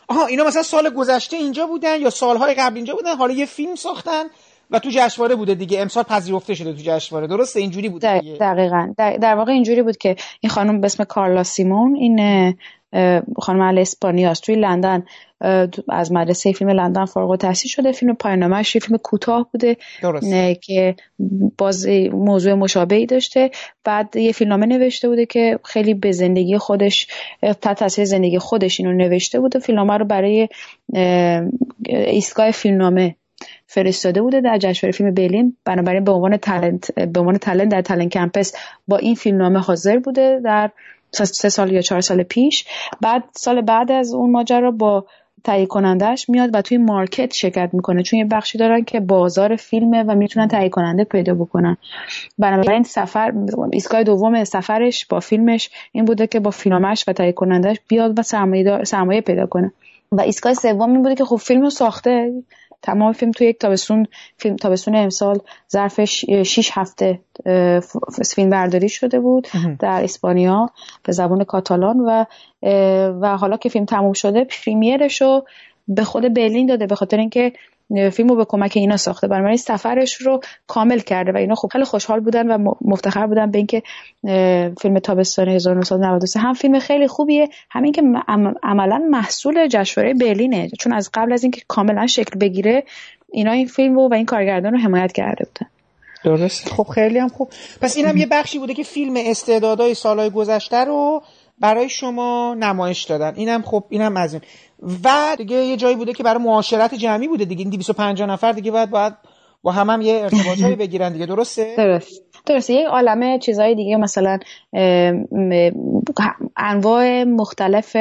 آها اینا مثلا سال گذشته اینجا بودن یا سالهای قبل اینجا بودن؟ حالا یه فیلم ساختن. و تو جشنواره بوده دیگه. امسال پذیرفته شده تو جشنواره. درسته؟ اینجوری بود دیگه. دقیقاً. در, واقع اینجوری بود که این خانم به اسم کارلا سیمون این خانم ال اسپانیاست. توی لندن از مدرسه فیلم لندن فارغ التحصیل شده. فیلم پایان‌نامه‌اش فیلم کوتاه بوده که باز موضوع مشابهی داشته. بعد یه فیلمنامه نوشته بوده که خیلی به زندگی خودش تحت تاثیر زندگی خودش اینو نوشته بوده. فیلمنامه رو برای ایستگاه فیلمنامه فرستاده بوده در جشنواره فیلم برلین. بنابراین به عنوان تالنت به عنوان تالنت در تالنت کمپس با این فیلمنامه حاضر بوده در سه سال یا چهار سال پیش. بعد سال بعد از اون ماجرا با تهیه کنندهش میاد و توی مارکت شرکت می‌کنه. چون یه بخشی دارن که بازار فیلمه و می‌تونن تهیه کننده پیدا بکنن. بنابراین سفر ایستگاه دوم سفرش با فیلمش این بوده که با فیلمش و تهیه کنندهش بیاد و سرمایه, سرمایه پیدا کنه. و ایستگاه سوم این بوده که خب فیلم ساخته. تمام فیلم تو یک تابستون فیلم تابستون امسال ظرف 6 هفته فیلم برداری شده بود در اسپانیا به زبان کاتالان و و حالا که فیلم تموم شده پریمیرش رو به خود برلین داده به خاطر اینکه فیلمو به کمک اینا ساخته. بنابراین سفرش رو کامل کرده و اینا خب خیلی خوشحال بودن و مفتخر بودن به اینکه فیلم تابستان 1993 هم فیلم خیلی خوبیه همین که عملا محصول جشنواره برلینه. چون از قبل از اینکه کاملا شکل بگیره اینا این فیلم رو و این کارگردان رو حمایت کرده بودن. درست خب خیلی هم خوب. پس این هم یه بخشی بوده که فیلم استعدادهای سالهای گذشته رو برای شما نمایش دادن. اینم خب اینم از این. و دیگه یه جایی بوده که برای معاشرت جمعی بوده دیگه. این 250 نفر دیگه باید باید با هم هم یه ارتباطایی بگیرن دیگه. درسته؟ درست. درسته. یه عالمه چیزهای دیگه. مثلا انواع مختلف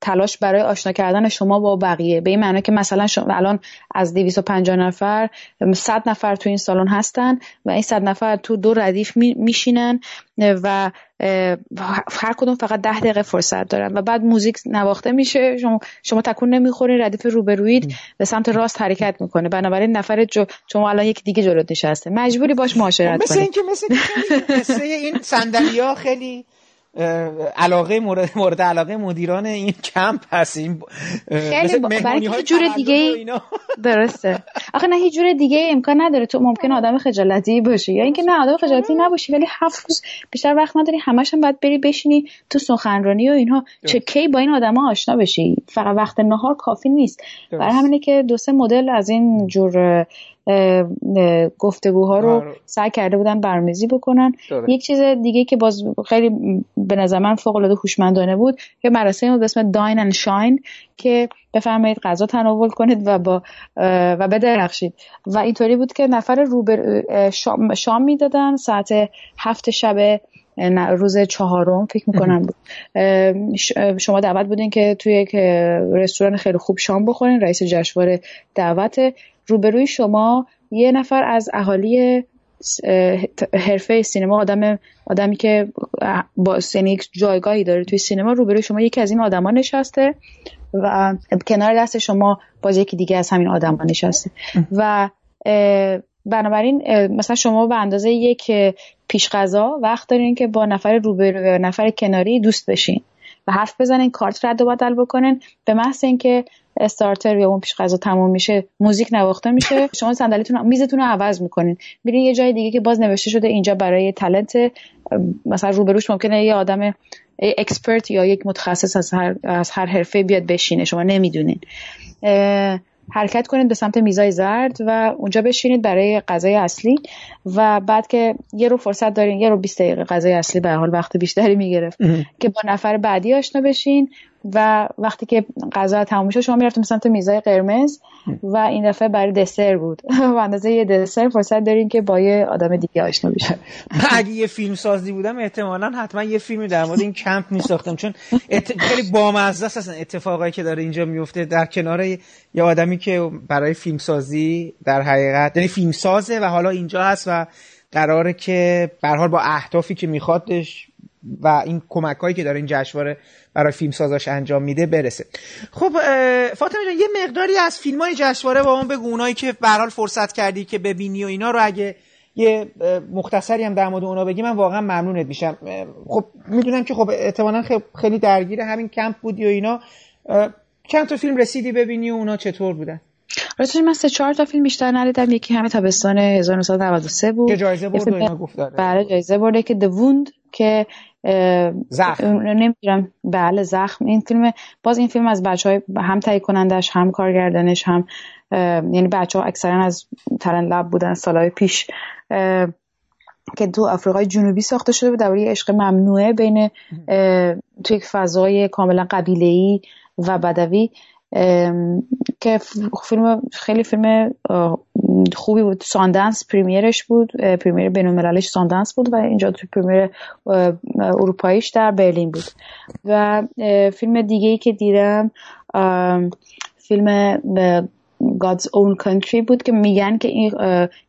تلاش برای آشنا کردن شما با بقیه. به این معنی که مثلا شما الان از 250 نفر 100 نفر تو این سالن هستن و این 100 نفر تو دو ردیف میشینن و هر کدوم فقط ده دقیقه فرصت دارن و بعد موزیک نواخته میشه. شما شما تکون نمی‌خورین ردیف روبروید به سمت راست حرکت می‌کنه. بنابراین نفر جو شما الان یک دیگه جلوت نشسته. مجبوری باش معاشرت کنی. مثل اینکه مثل این صندلی خیلی علاقه مورد, مورد علاقه مدیران این کمپ هست. این خیلی برای جور دیگه درسته. آخه نه هیچ جور دیگه امکان نداره. تو ممکن آدم خجالتی باشی. یا اینکه نه آدم خجالتی نباشی ولی هفت روز بیشتر وقت نداری. همش هم باید بری بشینی تو سخنرانی و اینها. چه کی با این آدما آشنا بشی؟ فقط وقت نهار کافی نیست. برای همینه که دو سه مدل از این جور گفتگوها رو آره. سعی کرده بودن برمیزی بکنن. یک چیز دیگه که باز خیلی به نظر من فوق العاده هوشمندانه بود که مراسمی به اسم داین اند شاین که بفرمایید غذا تناول کنید و با و بدرخشید. و اینطوری بود که نفر روبر شام, شام می‌دادن ساعت هفت شب روز چهارم فکر می‌کنم بود. شما دعوت بودین که توی یک رستوران خیلی خوب شام بخورین رئیس جشنواره دعوت روبروی شما یه نفر از اهالی حرفه سینما آدم آدمی که با سنیک جایگاهی داره توی سینما روبروی شما یکی از این آدما نشسته و کنار دست شما باز یکی دیگه از همین آدما نشسته. و بنابراین مثلا شما به اندازه یک پیش غذا وقت دارین که با نفر روبرو و نفر کناری دوست بشین. و حرف بزنین کارت رد و بدل بکنین. به محض اینکه starter یا اون پیش غذا تموم میشه موزیک نواخته میشه شما صندلیتون میزتون رو عوض می‌کنین. میرین یه جای دیگه که باز نوشته شده اینجا برای talent مثلا روبروش ممکنه یه آدم expert یا یک متخصص از هر, از هر حرفه بیاد بشینه. شما نمی‌دونین. حرکت کنید به سمت میزای زرد و اونجا بشینید برای غذای اصلی و بعد که یه رو فرصت دارین یه رو 20 دقیقه غذای اصلی به حال وقت بیشتری می‌گرفت که با نفر بعدی آشنا بشین. و وقتی که غذا تموم شد شما می‌رفتیم سمت میزای قرمز و این دفعه برای دسر بود. و اندازه یه دسر فرصت دارین که با یه آدم دیگه آشنا بشین اگه یه فیلم سازی بودم احتمالا حتما یه فیلمی در مورد این کمپ میساختم. چون خیلی بامزه است اصلا اتفاقایی که داره اینجا میفته در کنار یه آدمی که برای فیلم سازی در حقیقت یعنی فیلم سازه و حالا اینجا هست و قراره که به حال با اهدافی که میخوادش و این کمک هایی که داره این جشنواره برای فیلم سازاش انجام میده برسه. خب فاطمه جان یه مقداری از فیلم های جشنواره با اون بگو اونایی که به حال فرصت کردی که ببینی و اینا رو اگه یه مختصری هم در مورد اونا بگی من واقعا ممنونت میشم. خب می‌دونم که خب احتمالا خیلی درگیر همین کمپ بودی و اینا. چند تا فیلم رسیدی ببینی و اونا چطور بودن؟ راستش من سه چهار تا فیلم بیشتر ندیدم. یکی همه تابستان 1993 بود. که جایزه برد اینا گفت داره. بله جایزه برده که The Wound که زخم. نمی‌دونم. بله زخم. این فیلم باز این فیلم از بچه های هم تهیه کنندش هم کارگردانش هم یعنی بچه ها اکثرا از ترن لب بودن سالهای پیش که تو آفریقای جنوبی ساخته شده بود درباره عشق ممنوعه بین تو یک فضای کاملا قبیله و بدوی که فیلم خیلی فیلم خوبی بود. ساندنس پریمیرش بود پریمیر بینالمللش ساندنس بود و اینجا تو پریمیر اروپاییش در برلین بود. و فیلم دیگه ای که دیدم فیلم God's Own Country بود که میگن که این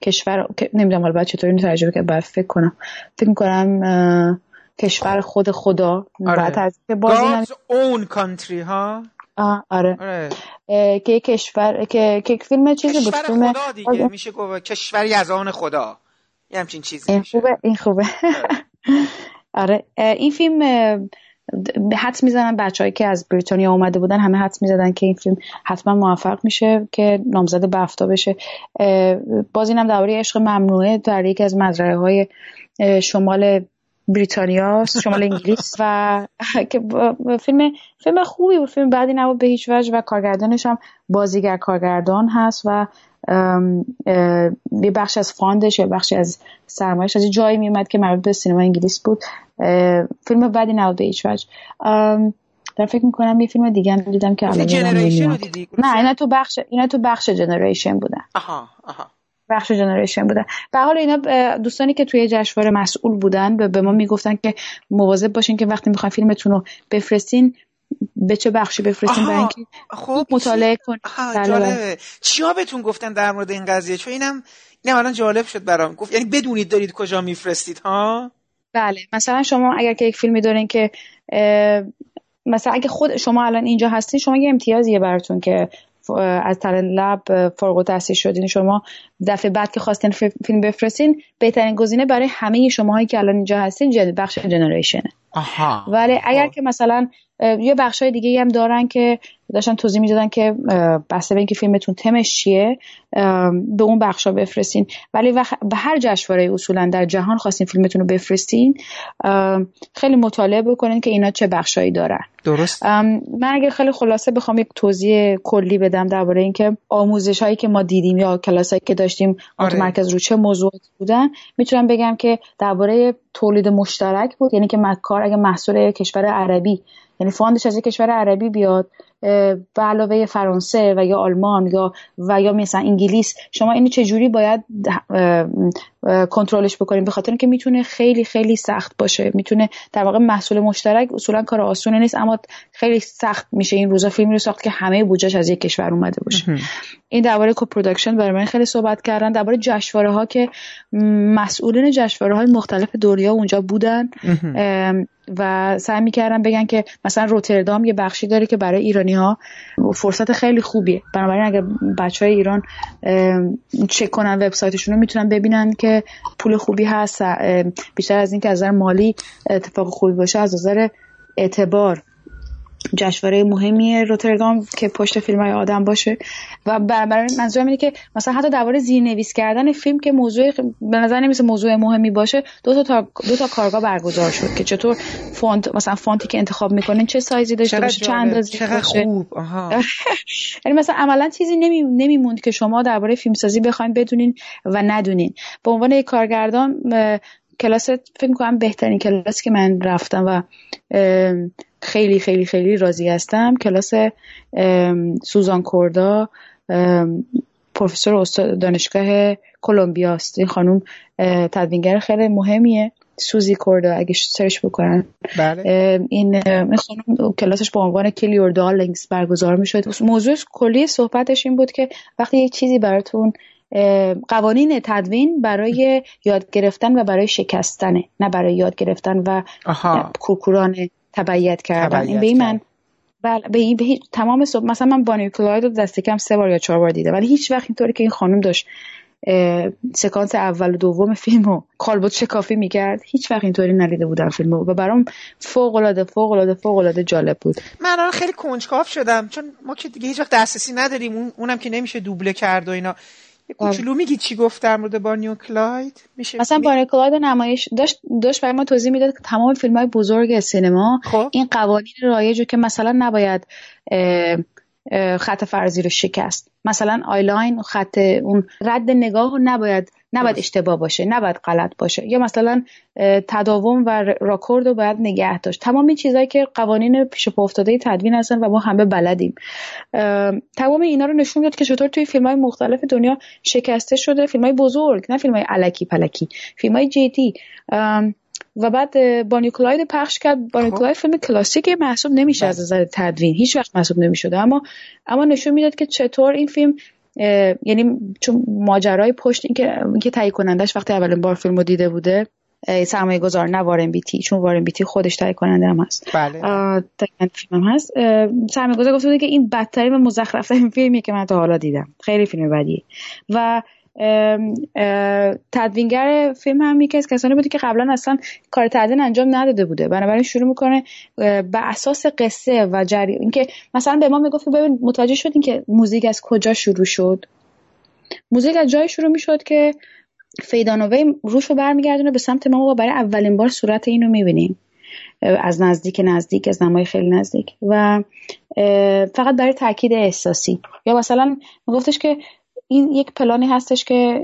کشور نمی‌دونم حالا باید چطوری ترجمه که باید فکر کنم. فکر کنم کشور خود خدا. آره. بعد از God's Own Country ها؟ آره, آره. که کشور که که فیلم چیزی بود فیلم خدا دیگه. آره. میشه گفت کشوری از آن خدا. یه همچین چیزی این خوبه این خوبه. آره. این فیلم حدس می‌زنن بچههایی که از بریتانیا اومده بودن همه حدس می‌زدن که این فیلم حتما موفق میشه که نامزد بفتا بشه. باز اینم درباره عشق ممنوعه در یکی از مزرعه های شمال بریتانیا شمال انگلیس و که فیلم فیلم خوبی بود. فیلم بعدی نبود به هیچ وجه و کارگردانش هم بازیگر کارگردان هست و یه بخش از فاندش یا بخشی از سرمایش از جایی میومد که مربوط به سینما انگلیس بود. فیلم بعدی نبود به هیچ وجه. در فکر می‌کنم یه فیلم دیگه هم دیدم که الان نه اینا تو بخش اینا تو بخش جنریشن بودن. آها آها. بخش جنریشن بودن. به حال اینا دوستانی که توی جشنواره مسئول بودن به ما می‌گفتن که مواظب باشین که وقتی می‌خواین فیلمتون رو بفرستین به چه بخشی بفرستین برای اینکه خوب مطالعه کنید بله، بله. چیا بهتون گفتن در مورد این قضیه؟ چون اینم اینم الان جالب شد برام. گفت یعنی بدونید دارید کجا میفرستید ها؟ بله. مثلا شما اگر که یک فیلمی دارین که مثلا اگه خود شما الان اینجا هستین شما یه امتیازیه براتون که از تالنت لب فارغ التحصیل شدین. شما دفعه بعد که خواستین فیلم بفرستین بهترین گزینه برای همه شماهایی که الان اینجا هستین بخش جنریشنه ولی اگر خب. که مثلا یه بخش های دیگه هم دارن که داشتن توضیح می‌دادن که بسته به اینکه فیلمتون تمش چیه به اون بخشا بفرستین. ولی به هر جشنواره اصولا در جهان خواستین فیلمتون رو بفرستین خیلی مطالعه بکنین که اینا چه بخشایی دارن. درست. من اگر خیلی خلاصه بخوام یک توضیح کلی بدم درباره اینکه آموزش هایی که ما دیدیم یا کلاس هایی که داشتیم آره. متمرکز رو چه موضوعاتی بودن می‌تونم بگم که درباره تولید مشترک بود. یعنی که مکار اگه محصول کشور عربی یعنی فاندش از کشور عربی بیاد. به علاوه فرانسه و یا آلمان یا و یا مثلا انگلیس شما اینو چجوری باید کنترلش بکنیم؟ به خاطر اینکه می‌تونه خیلی خیلی سخت باشه. می‌تونه در واقع محصول مشترک اصولا کار آسونی نیست اما خیلی سخت میشه این روزا فیلمی رو ساخت که همه بودجهش از یک کشور اومده باشه. این درباره co-production برای من خیلی صحبت کردن. درباره جشنواره ها که مسئولین جشنواره های مختلف دنیا اونجا بودن و سعی می‌کردن بگن که مثلا روتردام یه بخشی داره که برای ایرانی ها فرصت خیلی خوبیه. بنابراین اگر بچه های ایران چک کنن وبسایتشون رو می‌تونن ببینن که پول خوبی هست بیشتر از اینکه از نظر مالی اتفاق خوبی باشه از نظر اعتبار جشنواره مهمی روتردام که پشت فیلم های آدم باشه. و برای منظورم اینه که مثلا حتی درباره زیرنویس کردن فیلم که موضوع به نظر نمیسه موضوع مهمی باشه دو تا دو تا کارگاه برگزار شد که چطور فونت مثلا فونتی که انتخاب می‌کنین چه سایزی داشته باشه چه اندازه چقدر خوب. یعنی مثلا عملا چیزی نمی نمیموند که شما درباره فیلمسازی بخواید بدونین و ندونین. به عنوان یک کارگردان کلاس فکر کنم بهترین کلاسی که من رفتم و خیلی خیلی خیلی راضی هستم. کلاس سوزان کوردا پروفسور استاد دانشگاه کلمبیا است. این خانم تدوینگر خیلی مهمیه. سوزی کوردا اگه سرچ بکنن. بله. این خانم کلاسش با عنوان کلیور دارلینگز برگزار می‌شد. موضوع کلی صحبتش این بود که وقتی یک چیزی براتون قوانین تدوین برای یاد گرفتن و برای شکستنه نه برای یاد گرفتن و کورکوران تبعیت کردن. این به این من بله به این به تمام صبح مثلا من بانی کلاید رو دست کم سه بار یا چهار بار دیده ولی هیچ وقت اینطوری که این خانم داشت سکانس اول و دوم فیلم رو کالبوت شکافی می‌کرد هیچ وقت اینطوری ندیده بودم فیلم و برام فوق العاده فوق العاده فوق العاده جالب بود. من الان خیلی کنجکاو شدم چون ما که دیگه هیچ وقت دسترسی نداریم اونم که نمیشه دوبله کرد و اینا. یه کوچولو میگی چی گفت در مورد بارنی و کلاید میشه مثلا بارنی کلاید نمایش داشت داشت برای ما توضیح می‌داد که تمام فیلم های بزرگ سینما خب. این قوانین رایج که مثلا نباید خط فرضی رو شکست. مثلا eyeline خط اون رد نگاه رو نباید نباید اشتباه باشه نباید غلط باشه. یا مثلا تداوم و راکورد رو باید نگه داشت. تمام این چیزهایی که قوانین پیش پا افتاده تدوین هستن و ما همه بلدیم. تمام اینا رو نشون میاد که چطور توی فیلم های مختلف دنیا شکسته شده. فیلم های بزرگ نه فیلم های الکی پلکی. فیلم های جدی و بعد بانی کلاید پخش کرد. بانی کلاید خب. فیلم کلاسیک محسوب نمیشه از نظر تدوین. هیچ وقت محسوب نمی‌شده. اما اما نشون می‌داد که چطور این فیلم یعنی چون ماجرای پشت اینکه اینکه تهیه کنندش وقتی اولین بار فیلم رو دیده بوده سرمایه گذار نه وارن بیتی. چون وارن بیتی خودش تهیه کننده هم هست. بله. فیلم هم هست. سرمایه گذار گفته بوده که این بدترین و مزخرف ترین فیلمیه که من تا حالا دیدم. خیلی فیلم بدیه. و تدوینگر فیلم هم یکی از کسانی بوده که قبلا اصلا کار تدوین انجام نداده بوده. بنابراین شروع می‌کنه به اساس قصه و جری اینکه مثلا به ما می‌گفت ببین متوجه شدین که موزیک از کجا شروع شد؟ موزیک از جای شروع می‌شد که فیدانوی روش رو برمیگردونه به سمت ما و برای اولین بار صورت اینو می‌بینیم. از نزدیک نزدیک از نمای خیلی نزدیک. و فقط برای تاکید احساسی. یا مثلا میگفتش که این یک پلانی هستش که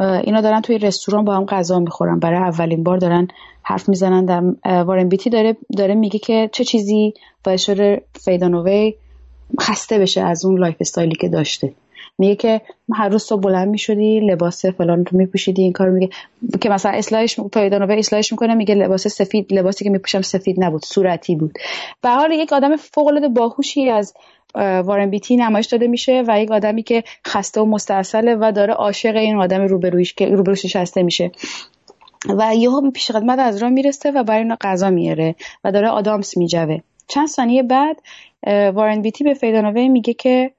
اینا دارن توی رستوران با هم غذا می‌خورن. برای اولین بار دارن حرف می‌زنن. در وارن بیتی داره داره میگه که چه چیزی باعث شده فی داناوی خسته بشه از اون lifestyle ی که داشته. میگه که هر روز تو بلند می‌شدی لباس فلان رو میپوشیدی این کار میگه. که مثلا اصلاحش فی داناوی اصلاحش می‌کنه میگه لباس سفید لباسی که میپوشم سفید نبود صورتی بود. به حال یک آدم فوق العاده باهوشی از وارن بیتی نمایش داده میشه و یک آدمی که خسته و مستاصله و داره عاشق این آدم روبرویش که روبروش نشسته میشه. و یهو پیش خدمت از راه می‌رسه و برای اینا غذا میاره و داره آدامس میجوه. چند ثانیه بعد وارن بیتی به فیدانوه میگه که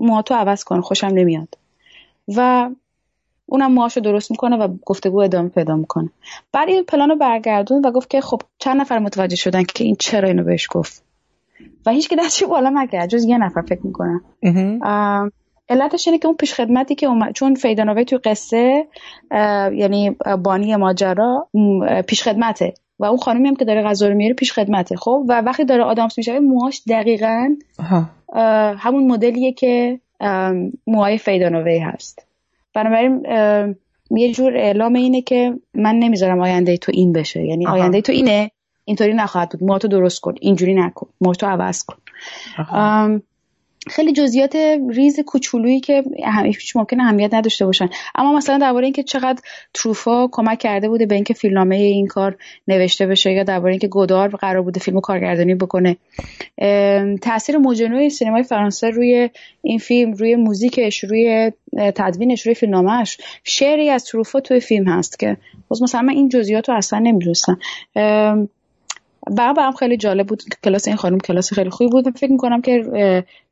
موهاتو عوض کن خوشم نمیاد. و اونم موهاشو درست می‌کنه و گفتگو ادامه پیدا می‌کنه. بعد این پلانو برگردون و گفت که خب چند نفر متوجه شدن که این چرا اینو بهش گفت. و هیچ که دستش بالا نکرد جز یه نفر فکر می‌کنم. علتش اینه که اون پیش خدمتی که اومد چون فیدانوی توی قصه یعنی بانی ماجرا پیش خدمته و اون خانمی هم که داره غذا رو میاره پیش خدمته خب؟ و وقتی داره آدامس میشه موهاش دقیقا همون مدلیه که موهای فیدانوی هست. بنابراین یه جور اعلام اینه که من نمی‌ذارم آینده تو این بشه. یعنی آینده تو اینه اینطوری نخواهد بود. ما تو درست کن. اینجوری نکن. ما تو عوض کن. خیلی جزئیات ریز کوچولویی که هیچ ممکن اهمیت نداشته باشن. اما مثلا درباره اینکه چقدر تروفا کمک کرده بوده به اینکه فیلمنامه این کار نوشته بشه یا درباره اینکه گودار قرار بوده فیلمو کارگردانی بکنه. تاثیر موجنوی سینمای فرانسه روی این فیلم روی موزیکش روی تدوینش روی فیلمنامهش شعری از تروفا توی فیلم هست که. باز مثلا من این جزئیات رو اصلا نمی‌دونستم. برام برام خیلی جالب بود کلاس این خانم کلاس خیلی خوبی بود. فکر می‌کنم که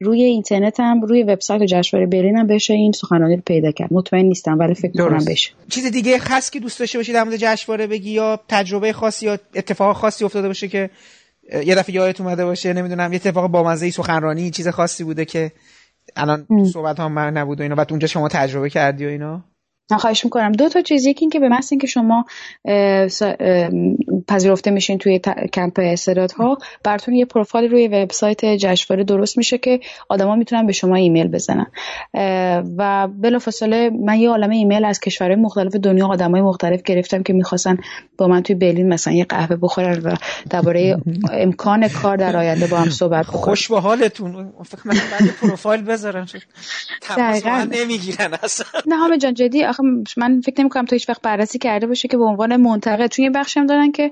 روی اینترنت هم روی وبسایت جشنواره برلین هم بشه این سخنرانی رو پیدا کرد. مطمئن نیستم ولی فکر می‌کنم بشه. چیز دیگه خاص که دوست داشته باشی در مورد جشنواره بگی یا تجربه خاصی یا اتفاق خاصی افتاده باشه که یه دفعه یادت اومده باشه نمی‌دونم یه اتفاق بامزه سخنرانی چیز خاصی بوده که الان صحبت هم من نبود و اینا بعد اونجا شما تجربه کردی و اینا؟ خواهش می‌کنم. دو تا چیز یکی اینکه به محض اینکه شما پذیرفته میشین توی کمپ استعدادها براتون یه پروفایل روی وبسایت جشنواره درست میشه که آدما می‌تونن به شما ایمیل بزنن. و بلافاصله من یه عالمه ایمیل از کشورهای مختلف دنیا آدمای مختلف گرفتم که می‌خواستن با من توی برلین مثلا یه قهوه بخورن و درباره امکان کار در آینده با هم صحبت بکنن. خوش به حالتون. فکر کنم پروفایل بذارن تماس نمی‌گیرن اصلا. نه همه جان جدی آخه من فکر نمی کنم تو هیچ وقت بررسی کرده باشه که به عنوان منتقد. چون یه بخشی هم دارن که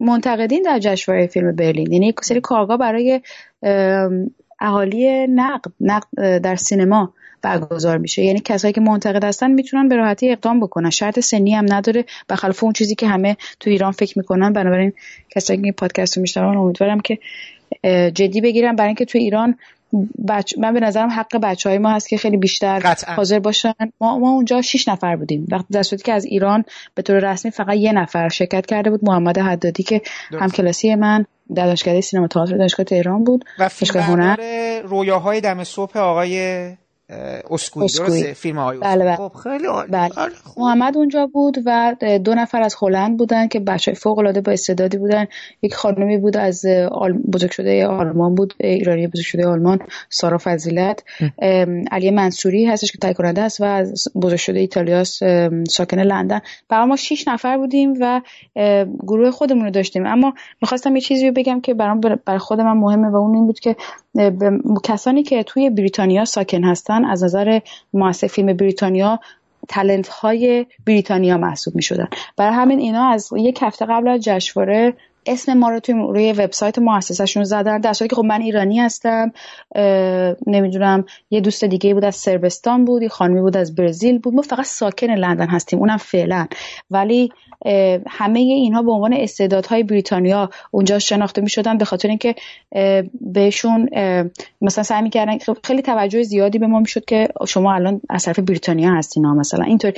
منتقدین در جشنواره فیلم برلین. یعنی یک سری کارگاه برای اهالی نقد نقد در سینما برگزار میشه. یعنی کسایی که منتقد هستن می‌تونن به راحتی اقدام بکنن. شرط سنی هم نداره. بخلاف اون چیزی که همه تو ایران فکر می‌کنن. بنابراین کسایی که پادکست رو میشنون امیدوارم که جدی بگیرم برای اینکه تو ایران بچ... من به نظرم حق بچه های ما هست که خیلی بیشتر قطعا. حاضر باشن. ما, ما اونجا شش نفر بودیم. وقتی در که از ایران به طور رسمی فقط یه نفر شرکت کرده بود محمد حدادی که هم کلاسی من در دانشکده سینما تئاتر دانشگاه تهران بود و فیلم هنر. رویاهای دم صبح آقای اسکوی. درسته فیلم های بله بله. خب خیلی بله. محمد اونجا بود و دو نفر از هلند بودن که بچه فوق العاده با استعدادی بودن. یک خانمی بود از بزرگ شده آلمان بود ایرانی بزرگ شده آلمان سارا فضیلت. علی منصوری هستش که تهیه است و بزرگ شده ایتالیاس ساکن لندن. برای ما شش نفر بودیم و گروه خودمون رو داشتیم. اما می‌خواستم یه چیزی رو بگم که برام برای خود من مهمه و اون این بود که کسانی که توی بریتانیا ساکن هستن از نظر مؤسسه فیلم بریتانیا تلنت های بریتانیا محسوب می شدن برای همین اینا از یک هفته قبل از جشنواره اسم ما رو توی روی وبسایت مؤسسهشون زدن. در که خب من ایرانی هستم نمی‌دونم یه دوست دیگه بود از سربستان بود یه خانمی بود از برزیل بود. ما فقط ساکن لندن هستیم. اونم فعلا. ولی همه اینها به عنوان استعدادهای بریتانیا اونجا شناخته می شدن به خاطر اینکه بهشون مثلا سعی می‌کردن خیلی توجه زیادی به ما می‌شد که شما الان از طرف بریتانیا هستین مثلا. اینطور.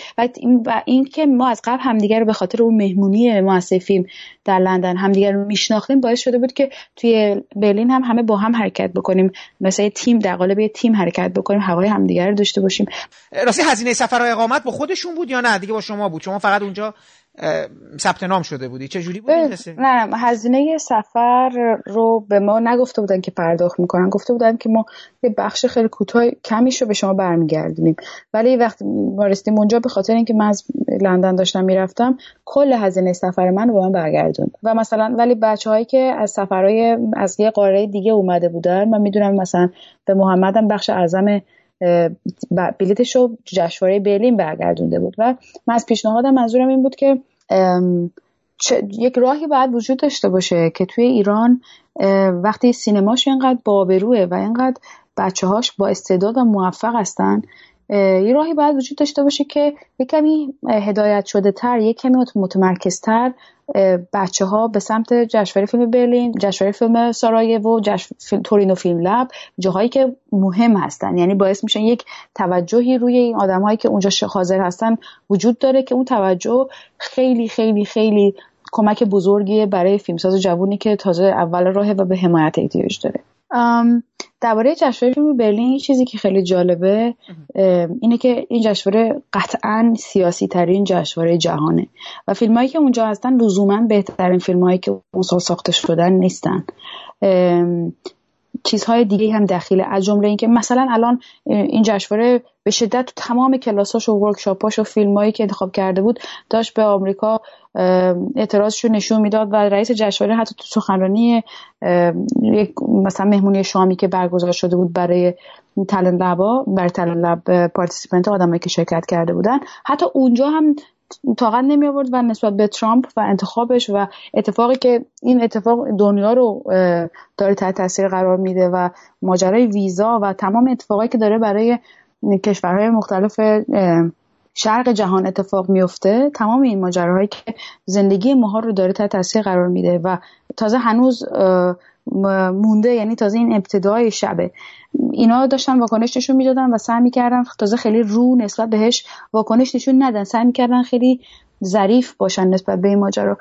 و این که ما از قبل همدیگه رو به خاطر اون مهمونی مؤسسه فیلم در لندن همدیگه رو میشناختیم باعث شده بود که توی برلین هم همه با هم حرکت بکنیم. مثلا تیم در قالب تیم حرکت بکنیم هوای همدیگه رو داشته باشیم. راستی هزینه سفر و اقامت با خودشون بود یا نه؟ دیگه با شما بود. شما فقط اونجا ثبت نام شده بودی. چه جوری بود نه هزینه سفر رو به ما نگفته بودن که پرداخت می‌کنن. گفته بودن که ما یه بخش خیلی کوتاه کمیش رو به شما برمیگردونیم. ولی وقتی ما رسیدیم اونجا به خاطر اینکه من از لندن داشتم می‌رفتم کل هزینه سفر من رو به من برگردوند. و مثلا ولی بچه هایی که از سفرهای از یه قاره دیگه اومده بودن من می‌دونم مثلا به محمدم بخش اعظم بلیتش رو جشنواره برلین برگردونده بود و من از پیشنهادم منظورم این بود که یک راهی باید وجود داشته باشه که توی ایران وقتی سینماش اینقدر بابروه و اینقدر بچه هاش با استعداد و موفق هستن یه راهی باید وجود داشته باشه که یک کمی هدایت شده تر یک کمی متمرکز تر بچه ها به سمت جشنواره فیلم برلین جشنواره فیلم سارایوو جشنواره تورینو فیلم لب جاهایی که مهم هستن. یعنی باعث میشن یک توجهی روی این آدمهایی که اونجا حاضر هستن وجود داره که اون توجه خیلی خیلی خیلی کمک بزرگیه برای فیلمساز جوونی که تازه اول راهه و به حمایت احتیاج داره. درباره جشنواره فیلم برلین چیزی که خیلی جالبه اینه که این جشنواره قطعا سیاسی ترین جشنواره جهانه و فیلمایی که اونجا هستن لزوما بهترین فیلمایی که اون سال ساخته شدن نیستن. چیزهای دیگه هم دخیله. از جمله اینکه مثلا الان این جشنواره به شدت تو تمام کلاساش و ورکشاپاش و فیلمایی که انتخاب کرده بود داشت به آمریکا اعتراضش رو نشون می‌داد و رئیس جشنواره حتی تو سخنرانی یک مثلا مهمونی شامی که برگزار شده بود برای تلن لبا بر تلن لب پارتیسیپنت آدمایی که شرکت کرده بودن حتی اونجا هم طاقت نمی آورد و نسبت به ترامپ و انتخابش و اتفاقی که این اتفاق دنیا رو داره تحت تاثیر قرار میده و ماجرای ویزا و تمام اتفاقایی که داره برای کشورهای مختلف شرق جهان اتفاق میفته تمام این ماجراهایی که زندگی ماها رو داره تحت تاثیر قرار میده و تازه هنوز مونده یعنی تازه این ابتدای شبه. اینا داشتن واکنش نشون می‌دادن و سعی می‌کردن تازه خیلی رو نسبت بهش واکنش نشون ندن. سعی می‌کردن خیلی ظریف باشن نسبت به این ماجرا.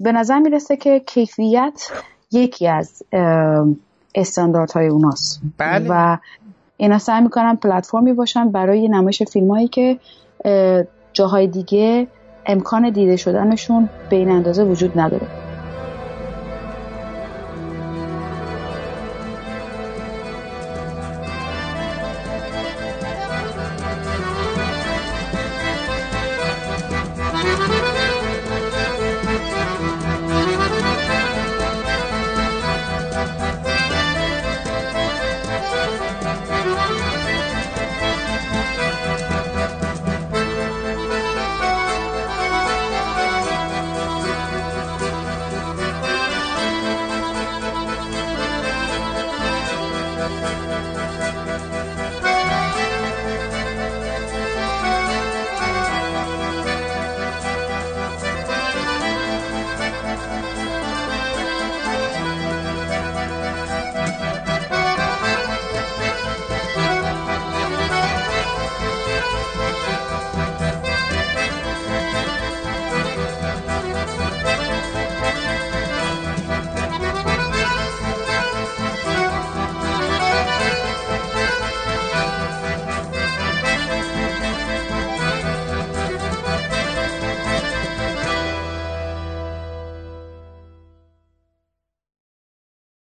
به نظر می‌رسه که کیفیت یکی از استانداردهای اوناست. بله. و اینا سعی می‌کنن پلتفرمی باشن برای نمایش فیلم هایی که جاهای دیگه امکان دیده شدنشون به این اندازه وجود نداره.